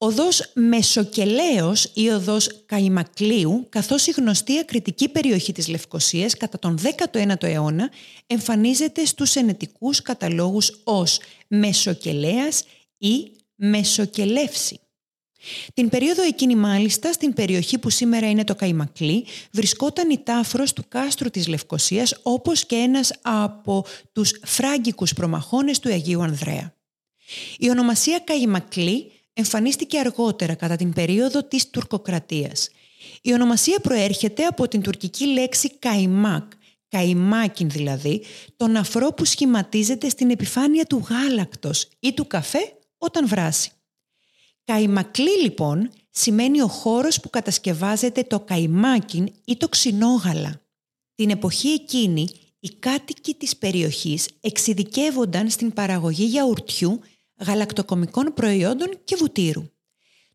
Οδός Μεσοκελαίος ή οδός Καϊμακλείου, καθώς η γνωστή ακριτική περιοχή της Λευκοσίας κατά τον 19ο αιώνα εμφανίζεται στους ενετικούς καταλόγους ως Μεσοκελέας ή Μεσοκελεύση. Την περίοδο εκείνη μάλιστα, στην περιοχή που σήμερα είναι το Καϊμακλή, βρισκόταν η τάφρος του κάστρου της Λευκοσίας, όπως και ένας από τους φράγκικους προμαχώνες του Αγίου Ανδρέα. Η ονομασία Καϊμακλή εμφανίστηκε αργότερα κατά την περίοδο της τουρκοκρατίας. Η ονομασία προέρχεται από την τουρκική λέξη καϊμάκ, καϊμάκιν δηλαδή, τον αφρό που σχηματίζεται στην επιφάνεια του γάλακτος ή του καφέ όταν βράσει. Καϊμακλή λοιπόν σημαίνει ο χώρος που κατασκευάζεται το καϊμάκιν ή το ξινόγαλα. Την εποχή εκείνη οι κάτοικοι της περιοχής εξειδικεύονταν στην παραγωγή γιαουρτιού γαλακτοκομικών προϊόντων και βουτύρου.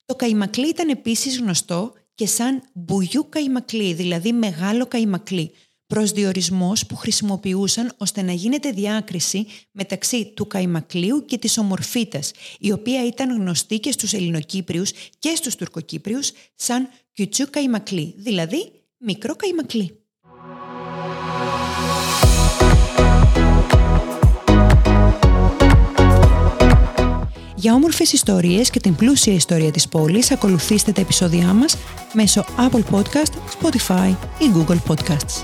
Το καϊμακλή ήταν επίσης γνωστό και σαν μπουγιού καϊμακλή, δηλαδή μεγάλο καϊμακλή, προσδιορισμός που χρησιμοποιούσαν ώστε να γίνεται διάκριση μεταξύ του καϊμακλίου και της ομορφίτας, η οποία ήταν γνωστή και στους Ελληνοκύπριους και στους Τουρκοκύπριους σαν κιουτσού καϊμακλή, δηλαδή μικρό καϊμακλή. Για όμορφες ιστορίες και την πλούσια ιστορία της πόλης ακολουθήστε τα επεισόδια μας μέσω Apple Podcast, Spotify ή Google Podcasts.